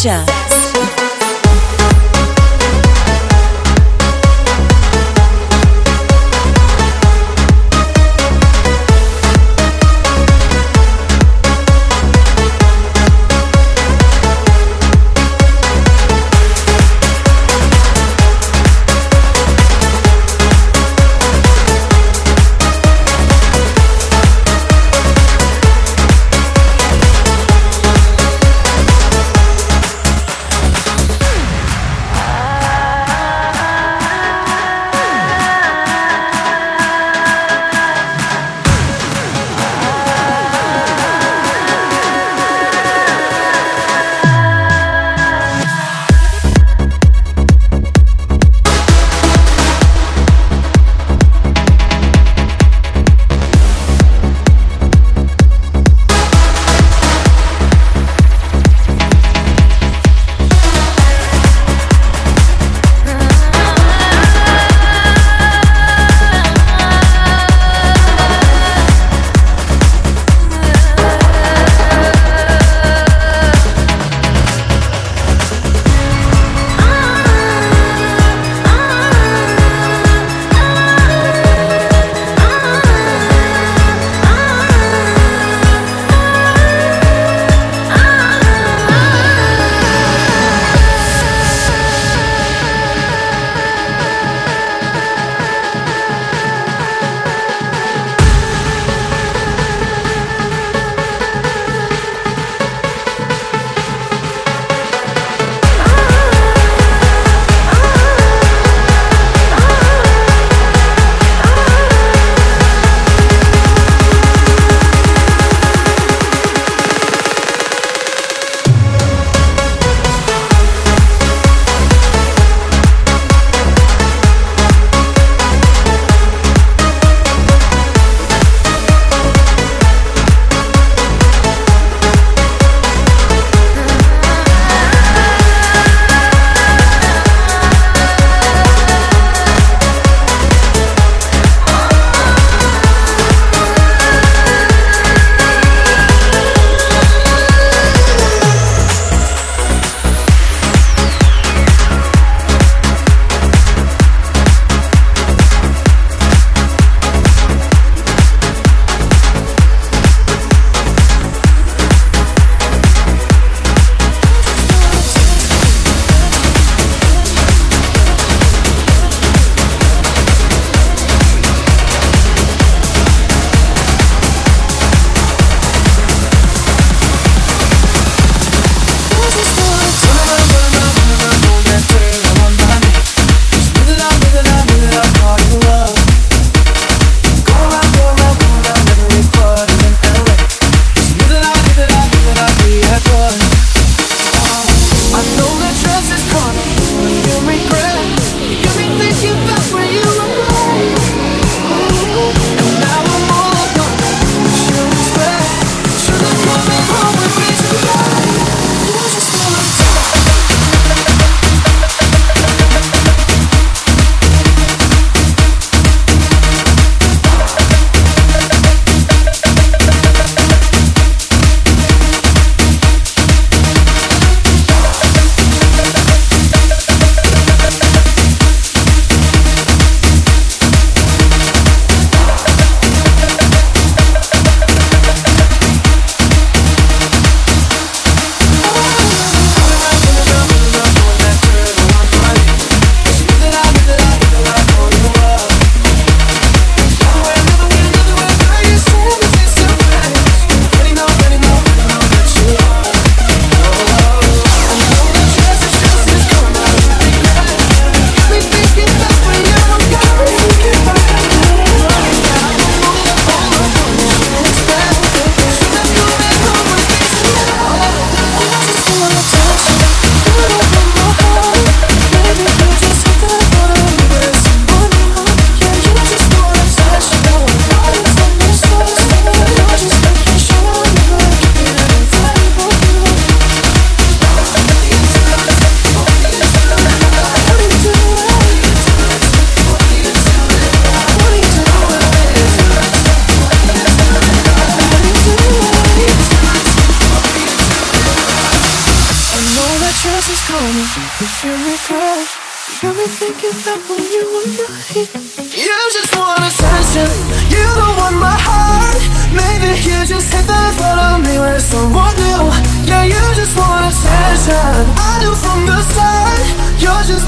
Caixa.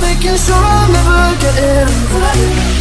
Making sure I'll never get it right.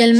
el